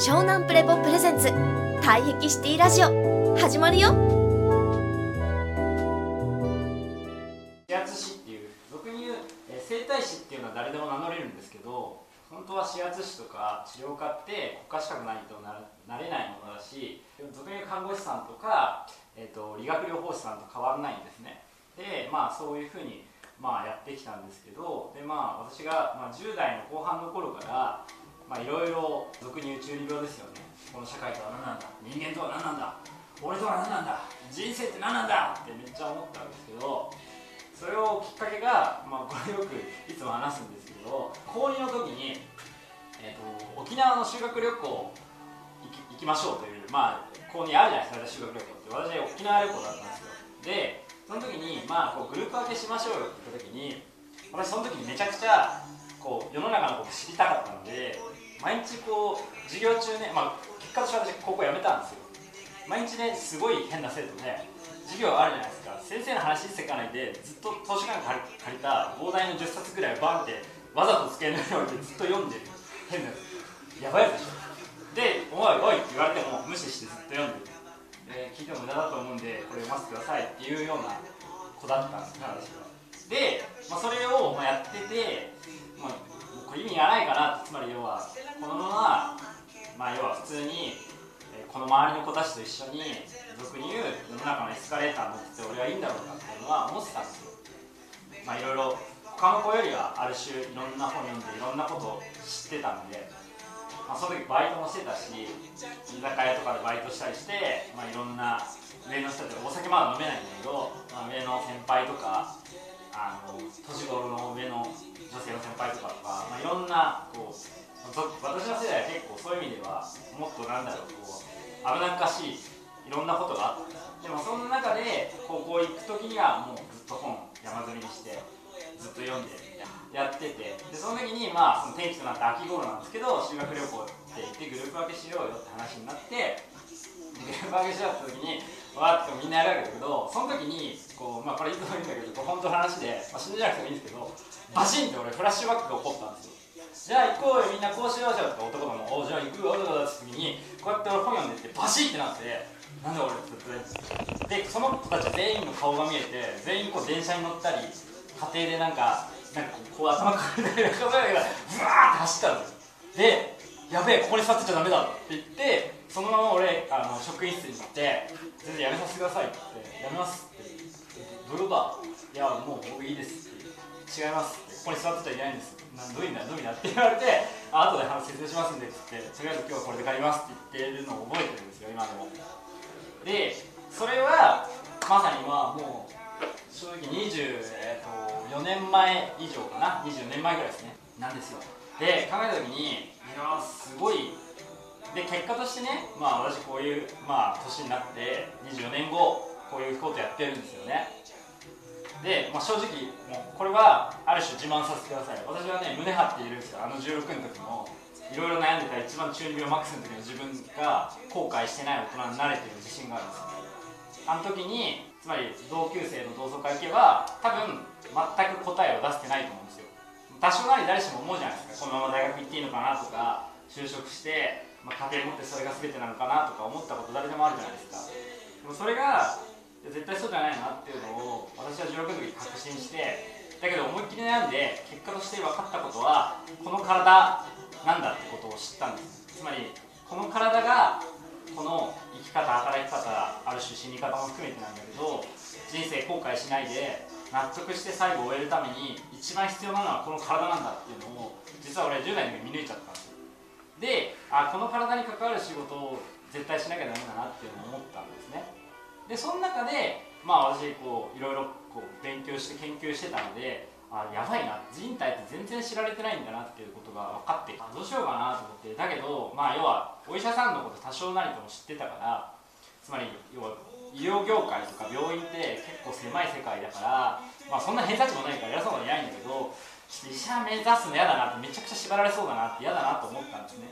湘南プレポプレゼンツ。退癖シティラジオ。始まるよ。指圧師っていう俗に言う、え整体師っていうのは誰でも名乗れるんですけど本当は指圧師とか治療家って国家資格ないとななれないものだし俗に言う看護師さんとか、えー、と理学療法士さんと変わらないんですね。でまあそういうふうに、まあ、やってきたんですけどでまあ私が、まあ、10代の後半の頃からまあいろいろ俗に言う中二病ですよね。この社会とは何なんだ。人間とは何なんだ。俺とは何なんだ。人生って何なんだ。ってめっちゃ思ったんですけどそれをきっかけが、まあ、これよくいつも話すんですけど高2の時に、えー、と沖縄の修学旅行行き行きましょうという、まあ、高2あるじゃないですか修学旅行って。私沖縄旅行だったんですよ。でその時に、まあ、こうグループ分けしましょうよって言った時に私その時にめちゃくちゃこう世の中のこと知りたかったので毎日こう授業中ね、まあ、結果として私高校辞めたんですよ。毎日ねすごい変な生徒で授業あるじゃないですか。先生の話一切かないでずっと図書館借り借りた膨大な10冊ぐらいバンってわざと机の上に置いてずっと読んでる。変なやばいでしょ。で「おいおい」って言われても無視してずっと読んでる。で聞いても無駄だと思うんでこれ読ませてくださいっていうような子だったんですね私は。で、まあ、それをまあやってて、まあ、これ意味がないかなつまり要はこのまま、まあ、要は普通にこの周りの子たちと一緒に俗に言う世の中のエスカレーター乗ってて俺はいいんだろうかっていうのは思ってたんですよ。まあいろいろ他の子よりはある種いろんな本読んでいろんなことを知ってたんで、まあ、その時バイトもしてたし居酒屋とかでバイトしたりして、まあ、いろんな上の人たちお酒まだ飲めないんだけど、まあ、上の先輩とかあの年頃の上の女性の先輩とかとか、まあ、いろんなこう私の世代は結構そういう意味ではもっとなんだろうこう危なっかしいいろんなことがあった。でもその中で高校行く時にはもうずっと本山積みにしてずっと読んでやっててでその時にまあその転機となった秋頃なんですけど修学旅行って行ってグループ分けしようよって話になってグループ分けしようって時にわーってみんなやるわけだけどその時にこう、まあ、これいつも言うんだけど本当の話で、まあ、信じゃなくてもいいんですけどバシンって俺フラッシュバックが起こったんですよ。じゃあ行こうよみんなこうしようじゃんとか男どもおじゃあ行くよとかって時にこうやって俺本読んでってバシッってなってなんで俺って言ってでその子たち全員の顔が見えて全員こう電車に乗ったり家庭でなんかなんかこう頭抱えたりなんかブワーって走ったんですよ。でやべえここに座ってちゃダメだって言ってそのまま俺あの職員室に行って全然やめさせてくださいってやめますってどういうことだいやもう僕いいですって違いますってここに座ってちゃいないんです。なんどういうんだどういうんだって言われてあ後で話説明しますんでって言ってとりあえず今日はこれで借りますって言ってるのを覚えてるんですよ今でも。でそれはまさにまあもう正直20、えー、と4年前以上かな。20年前ぐらいですね。なんですよ。で考えた時にいやすごい。で結果としてねまあ私こういう、まあ、年になって24年後こういうことやってるんですよね。で、まあ、正直もうこれはある種自慢させてください。私はね胸張っているんですよ。あの16の時もいろいろ悩んでた一番中二病マックスの時の自分が後悔してない大人になれてる自信があるんですよあの時につまり同級生の同窓会行けば多分全く答えを出してないと思うんですよ。多少なり誰しも思うじゃないですか。このまま大学行っていいのかなとか就職して、まあ、家庭持ってそれが全てなのかなとか思ったこと誰でもあるじゃないですか。でもそれが絶対そうじゃないなっていうのを私は16の時確信してだけど思いっきり悩んで結果として分かったことはこの体なんだってことを知ったんです。つまりこの体がこの生き方働き方ある種死に方も含めてなんだけど人生後悔しないで納得して最後終えるために一番必要なのはこの体なんだっていうのを実は俺10代の時見抜いちゃったんですよ。であこの体に関わる仕事を絶対しなきゃダメだなっていうのを思ったんですね。でその中でまあ私こういろいろこう勉強して研究してたのであやばいな。人体って全然知られてないんだなっていうことが分かってあどうしようかなと思って。だけどまあ要はお医者さんのこと多少なりとも知ってたからつまり要は医療業界とか病院って結構狭い世界だからまあそんな偏差値もないから偉そうなのいないんだけどちょっと医者目指すの嫌だなってめちゃくちゃ縛られそうだなって嫌だなと思ったんですね。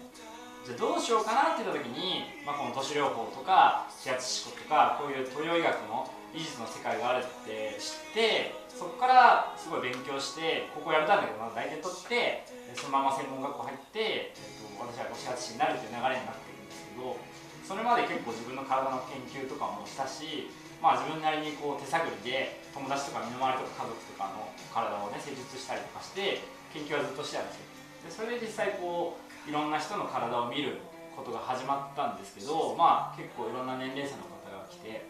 じゃどうしようかなって言った時に、まあ、この都市療法とか指圧思考とかこういう東洋医学の医術の世界があるって知ってそこからすごい勉強してここやめたんだけど、まあ、大体取ってそのまま専門学校入って、えっと私は指圧師になるっていう流れになってるんですけどそれまで結構自分の体の研究とかもしたし、まあ、自分なりにこう手探りで友達とか身の回りとか家族とかの体をね施術したりとかして研究はずっとしてたんですよ。でそれで実際こういろんな人の体を見ることが始まったんですけどまあ結構いろんな年齢層の方が来て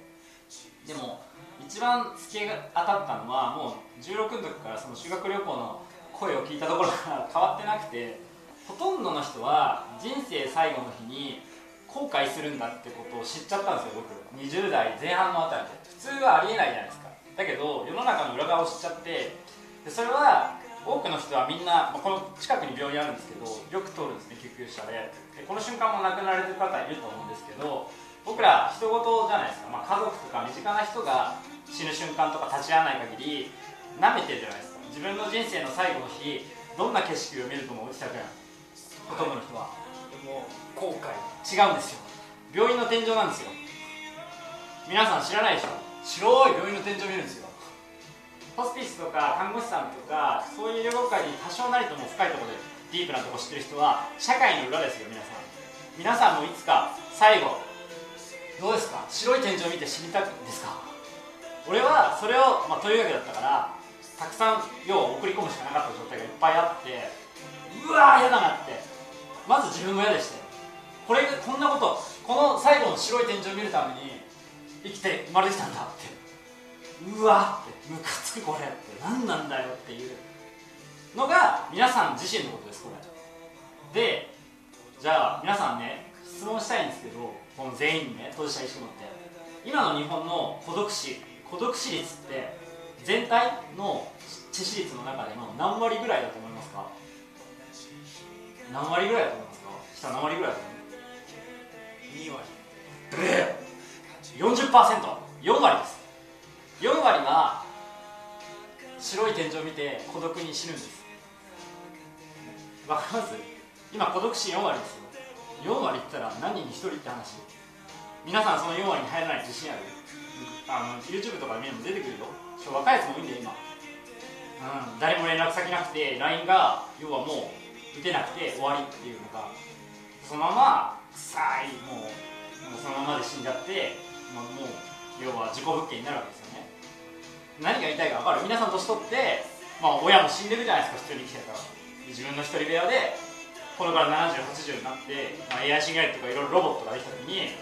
でも一番付けが当たったのはもう16の時からその修学旅行の声を聞いたところから変わってなくてほとんどの人は人生最後の日に後悔するんだってことを知っちゃったんですよ僕。20代前半のあたりで。普通はありえないじゃないですか。だけど世の中の裏側を知っちゃってでそれは多くの人はみんな、まあ、この近くに病院あるんですけどよく通るんですね救急車で。でこの瞬間も亡くなられてる方いると思うんですけど僕ら人事じゃないですか、まあ、家族とか身近な人が死ぬ瞬間とか立ち会わない限り舐めてるじゃないですか。自分の人生の最後の日どんな景色を見ると思う？したくないほとんどの人は。でも後悔。違うんですよ。病院の天井なんですよ。皆さん知らないでしょ。白い病院の天井見るんですよホスピスとか看護師さんとかそういう医療界に多少なりとも深いところでディープなとこ知ってる人は社会の裏ですよ皆さん。皆さんもいつか最後どうですか？白い天井を見て死にたいですか？俺はそれを、まあ、というわけだったからたくさん要は送り込むしかなかった状態がいっぱいあってうわー嫌だなって。まず自分も嫌でして。これこんなことこの最後の白い天井を見るために生きて生まれてきたんだって。うわってムカつくこれって何なんだよっていうのが皆さん自身のことですこれ。でじゃあ皆さんね質問したいんですけどこの全員にね当事者意識持って。今の日本の孤独死孤独死率って全体の致死率の中での何割ぐらいだと思いますか？何割ぐらいだと思いますか？下何割ぐらいだと思います？2割。40%、4割です4割が白い天井を見て孤独に死ぬんです。わかります？今孤独死4割ですよ。4割って言ったら何人に1人って話。皆さんその4割に入らない自信ある？あの YouTube とかで見るの出てくるよ。若いやつも多いんだよ今、うん、誰も連絡先なくて LINE が要はもう打てなくて終わりっていうのが。そのまま臭いもうもうそのままで死んじゃってもうもう要は自己復権になるわけです何が言いたいか分かる？皆さん年取って、まあ、親も死んでるじゃないですか普通に生きてたら。自分の一人部屋でこれから7080になって、まあ、AI シンガイとかいろいろロボットができた時に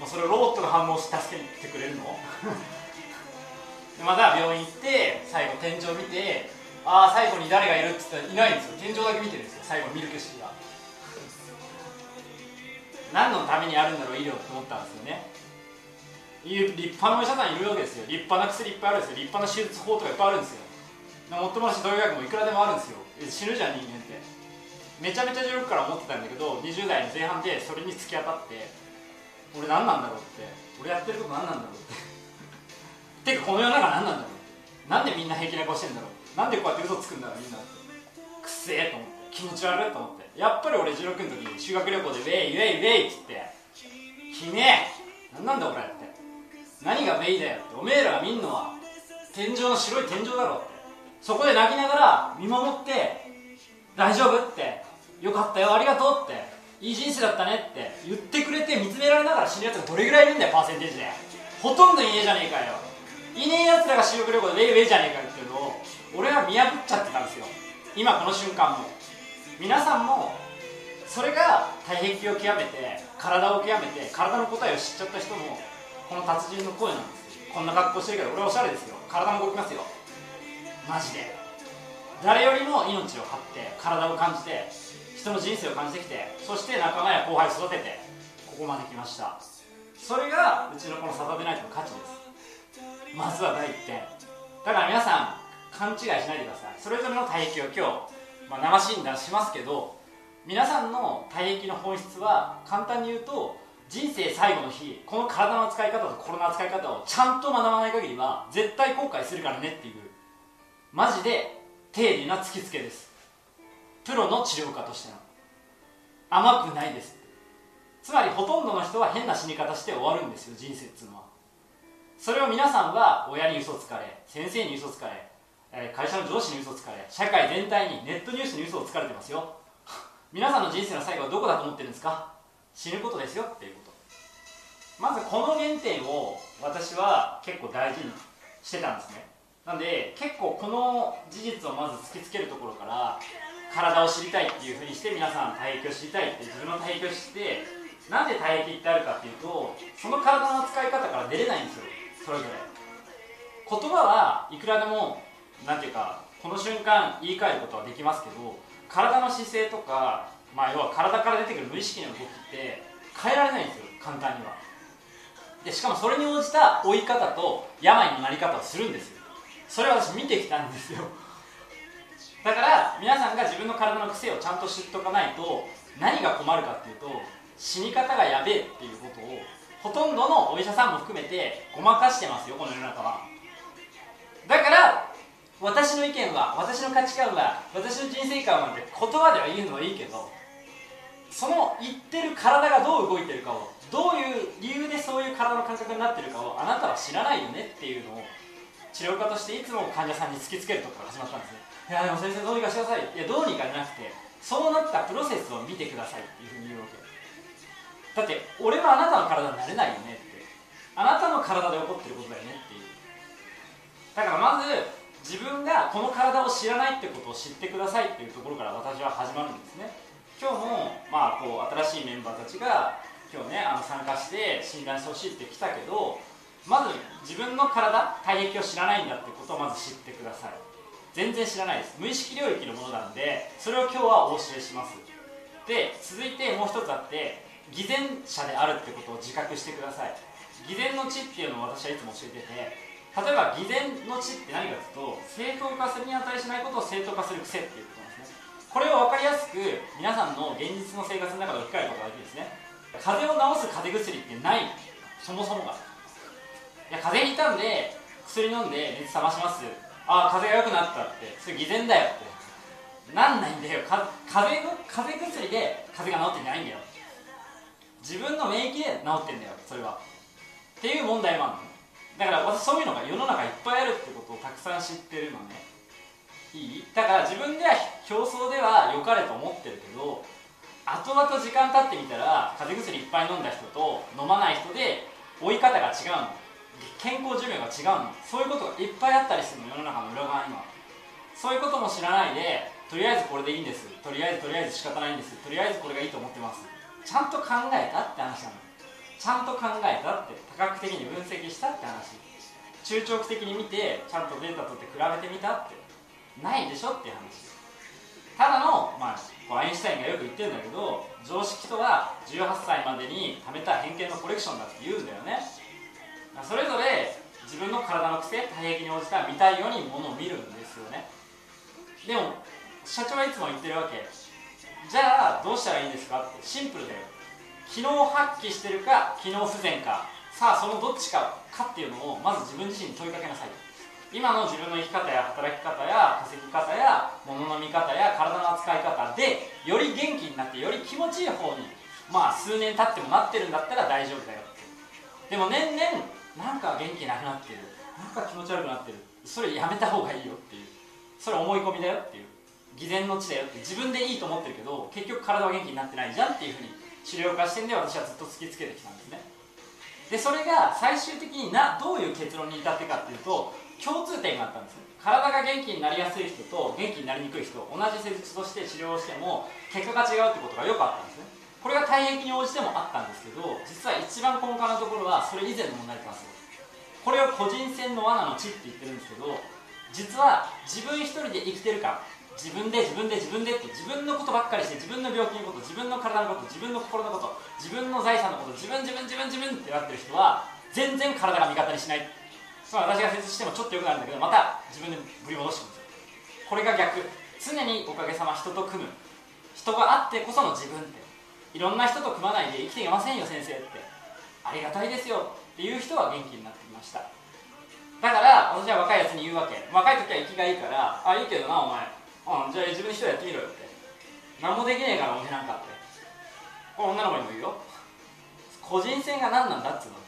もうそれをロボットが反応して助けてくれるの？でまた病院行って最後天井見てああ最後に誰がいるって言ったらいないんですよ。天井だけ見てるんですよ最後見る景色が。何のためにあるんだろう医療って思ったんですよね。いう立派なお医者さんいるわけですよ。立派な薬いっぱいあるんですよ。立派な手術法とかいっぱいあるんですよ。もっともらし同学もいくらでもあるんですよ。死ぬじゃん人間って。めちゃめちゃ16から思ってたんだけど20代の前半でそれに突き当たって俺何なんだろうって。俺やってること何なんだろうって。てかこの世の中何なんだろうって。なんでみんな平気な顔してんだろう。なんでこうやって嘘つくんだろうみんなって。くせえと思って。気持ち悪いと思って。やっぱり俺16の時に修学旅行でウェイウェイウェイっつって「君何なんだ俺」って。何がウェイだよ。っておめえらが見んのは。天井の白い天井だろ。ってそこで泣きながら見守って大丈夫って。よかったよありがとうって。いい人生だったねって。言ってくれて見つめられながら死ぬやつがどれぐらいいるんだよパーセンテージで。ほとんどいねえじゃねえかよ。いねえやつらが修学旅行でウェイウェイじゃねえかよっていうのを俺は見破っちゃってたんですよ。今この瞬間も。皆さんもそれが体壁を極めて体を極めて体の答えを知っちゃった人もこの達人の声なんですこんな格好してるけど俺はおしゃれですよ。体も動きますよ。マジで。誰よりも命を張って体を感じて人の人生を感じてきてそして仲間や後輩を育ててここまで来ました。それがうちのこのサタデーナイトの価値です。まずは第一点。だから皆さん勘違いしないでください。それぞれの体液を今日、まあ、生診断しますけど皆さんの体液の本質は簡単に言うと人生最後の日この体の使い方と心の扱い方をちゃんと学ばない限りは絶対後悔するからねっていうマジで丁寧な突きつけです。プロの治療家としての。甘くないです。つまりほとんどの人は変な死に方して終わるんですよ人生っつうのは。それを皆さんは親に嘘つかれ先生に嘘つかれ会社の上司に嘘つかれ社会全体にネットニュースに嘘をつかれてますよ。皆さんの人生の最後はどこだと思ってるんですか？死ぬことですよっていうこと。まずこの原点を私は結構大事にしてたんですね。なんで結構この事実をまず突きつけるところから体を知りたいっていうふうにして皆さん体液を知りたいって自分の体液を知ってなんで体液ってあるかっていうとその体の使い方から出れないんですよ。それぞれ。言葉はいくらでもなんていうかこの瞬間言い換えることはできますけど体の姿勢とか、まあ、要は体から出てくる無意識の動きって変えられないんですよ簡単には。でしかもそれに応じた追い方と病のなり方をするんですよ。それは私見てきたんですよ。だから皆さんが自分の体の癖をちゃんと知っとかないと何が困るかっていうと死に方がやべえっていうことをほとんどのお医者さんも含めてごまかしてますよこの世の中は。だから私の意見は私の価値観は私の人生観はって言葉では言うのはいいけどその言ってる体がどう動いてるかをどういう理由でそういう体の感覚になってるかをあなたは知らないよねっていうのを治療家としていつも患者さんに突きつけるところから始まったんですね。いやでも先生どうにかしてください。いやどうにかじゃなくてそうなったプロセスを見てくださいっていうふうに言うわけだって俺はあなたの体になれないよねって。あなたの体で起こってることだよねっていう。だからまず自分がこの体を知らないってことを知ってくださいっていうところから私は始まるんですね。今日もまあこう新しいメンバーたちが今日ねあの参加して診断してほしいって来たけどまず自分の体体液を知らないんだってことをまず知ってください。全然知らないです。無意識領域のものなんでそれを今日はお教えします。で続いてもう一つあって偽善者であるってことを自覚してください。偽善の知っていうのを私はいつも教えてて例えば偽善の知って何かというと正当化するに値しないことを正当化する癖っていうこと。これを分かりやすく皆さんの現実の生活の中で置き換えることができるんですね。風邪を治す風邪薬ってない。そもそもが。いや風邪ひいたんで薬飲んで熱冷まします。ああ風邪が良くなったって。それ偽善だよって。なんないんだよ。か風邪の風邪薬で風邪が治ってないんだよ。自分の免疫で治ってんだよそれは。っていう問題もあるのだから私そういうのが世の中いっぱいあるってことをたくさん知ってるのね。いいだから自分では競争では良かれと思ってるけど後々時間経ってみたら風邪薬いっぱい飲んだ人と飲まない人で追い方が違うの。健康寿命が違うの。そういうことがいっぱいあったりするの世の中の裏側には。そういうことも知らないでとりあえずこれでいいんです。とりあえずとりあえず仕方ないんです。とりあえずこれがいいと思ってます。ちゃんと考えたって話なの。ちゃんと考えたって多角的に分析したって話。中長期的に見てちゃんとデータ取って比べてみたって。ないでしょっていう話。ただの、まあ、こうアインシュタインがよく言ってるんだけど常識とは18歳までに貯めた偏見のコレクションだって言うんだよね。それぞれ自分の体の癖体液に応じた見たいようにものを見るんですよね。でも社長はいつも言ってるわけ。じゃあどうしたらいいんですかってシンプルだよ。機能発揮してるか機能不全かさあそのどっちかかっていうのをまず自分自身に問いかけなさいと。今の自分の生き方や働き方や稼ぎ方や物の見方や体の扱い方でより元気になってより気持ちいい方にまあ数年経ってもなってるんだったら大丈夫だよってでも年々なんか元気なくなってる。なんか気持ち悪くなってる。それやめた方がいいよっていう。それ思い込みだよっていう。偽善の地だよって自分でいいと思ってるけど結局体は元気になってないじゃんっていうふうに治療家視点で私はずっと突きつけてきたんですね。でそれが最終的になどういう結論に至ってかっていうと共通点があったんですね。体が元気になりやすい人と元気になりにくい人同じ施術として治療をしても結果が違うってことがよくあったんですね。これが体液に応じてもあったんですけど実は一番根幹なところはそれ以前の問題なんですよ。これを個人戦の罠の地って言ってるんですけど実は自分一人で生きてるから自分で自分で自分でって自分のことばっかりして自分の病気のこと自分の体のこと自分の心のこと自分の財産のこと自分自分自分自分ってなってる人は全然体が味方にしない。まあ私が説してもちょっとよくなるんだけどまた自分で振り戻してくるんですよこれが逆。常におかげさま人と組む。人があってこその自分って。いろんな人と組まないで生きていけませんよ先生って。ありがたいですよ。っていう人は元気になってきました。だから私は若いやつに言うわけ。若い時は生きがいいからあいいけどなお前。うんじゃあ自分一人やってみろよって。何もできねえからお前なんかって。これ女の子にも言うよ。個人戦が何なんだっつうの。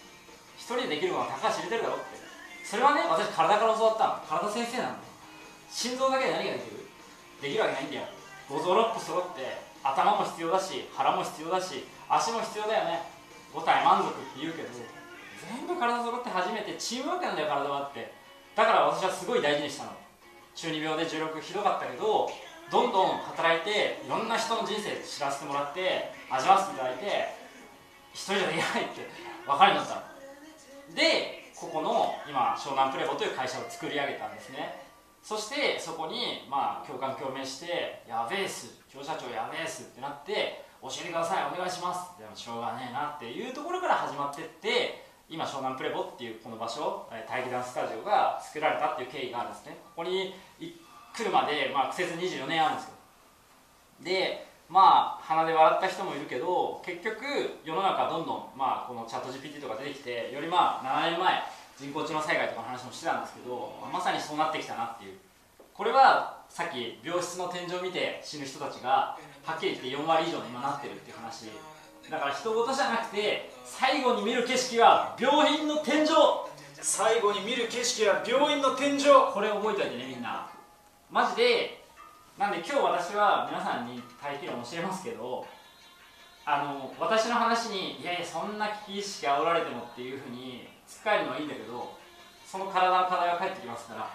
一人でできることは高橋知れてるだろって。それはね私体から教わったの。体先生なの心臓だけで何ができる。できるわけないんだよ。五臓六腑揃って頭も必要だし腹も必要だし足も必要だよね。5体満足って言うけど全部体揃って初めてチームワークなんだよ体はって。だから私はすごい大事にしたの。中二病で重力ひどかったけどどんどん働いていろんな人の人生知らせてもらって味わわせていただいて一人じゃできないって分かるようになった。でここの今湘南プレボという会社を作り上げたんですね。そしてそこにまあ共感共鳴して「やべえっす。教社長やべえっす」ってなって「教えてくださいお願いします」でもしょうがねえなっていうところから始まってって今湘南プレボっていうこの場所体育ダンススタジオが作られたっていう経緯があるんですね。ここに来るまで、まあ、苦節24年あるんですよ。でまあ鼻で笑った人もいるけど結局世の中どんどん、まあ、このチャット GPT とか出てきてよりまあ7年前人工知能災害とかの話もしてたんですけどまさにそうなってきたなっていう。これはさっき病室の天井を見て死ぬ人たちがはっきり言って4割以上に今なってるっていう話。だから人事じゃなくて最後に見る景色は病院の天井。最後に見る景色は病院の天井。これ覚えておいてねみんな。マジでなんで今日私は皆さんに大気論教えますけどあの私の話にいやいやそんな危機意識煽られてもっていうふうに突っかえるのはいいんだけどその体の課題は返ってきますから。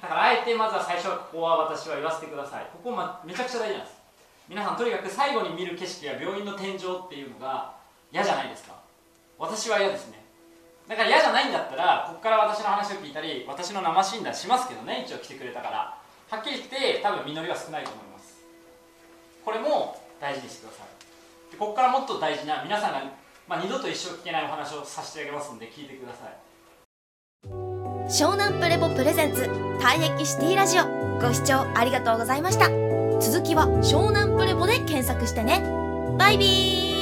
だからあえてまずは最初はここは私は言わせてください。ここ、ま、めちゃくちゃ大事なんです皆さんとにかく最後に見る景色や病院の天井っていうのが嫌じゃないですか。私は嫌ですね。だから嫌じゃないんだったらここから私の話を聞いたり私の生診断しますけどね一応来てくれたから。はっきり言って多分実りは少ないと思います。これも大事にしてください。でここからもっと大事な皆さんが、まあ、二度と一生聞けないお話をさせてあげますんで聞いてください。湘南プレボプレゼンツ退役シティラジオ。ご視聴ありがとうございました。続きは湘南プレボで検索してね。バイビー。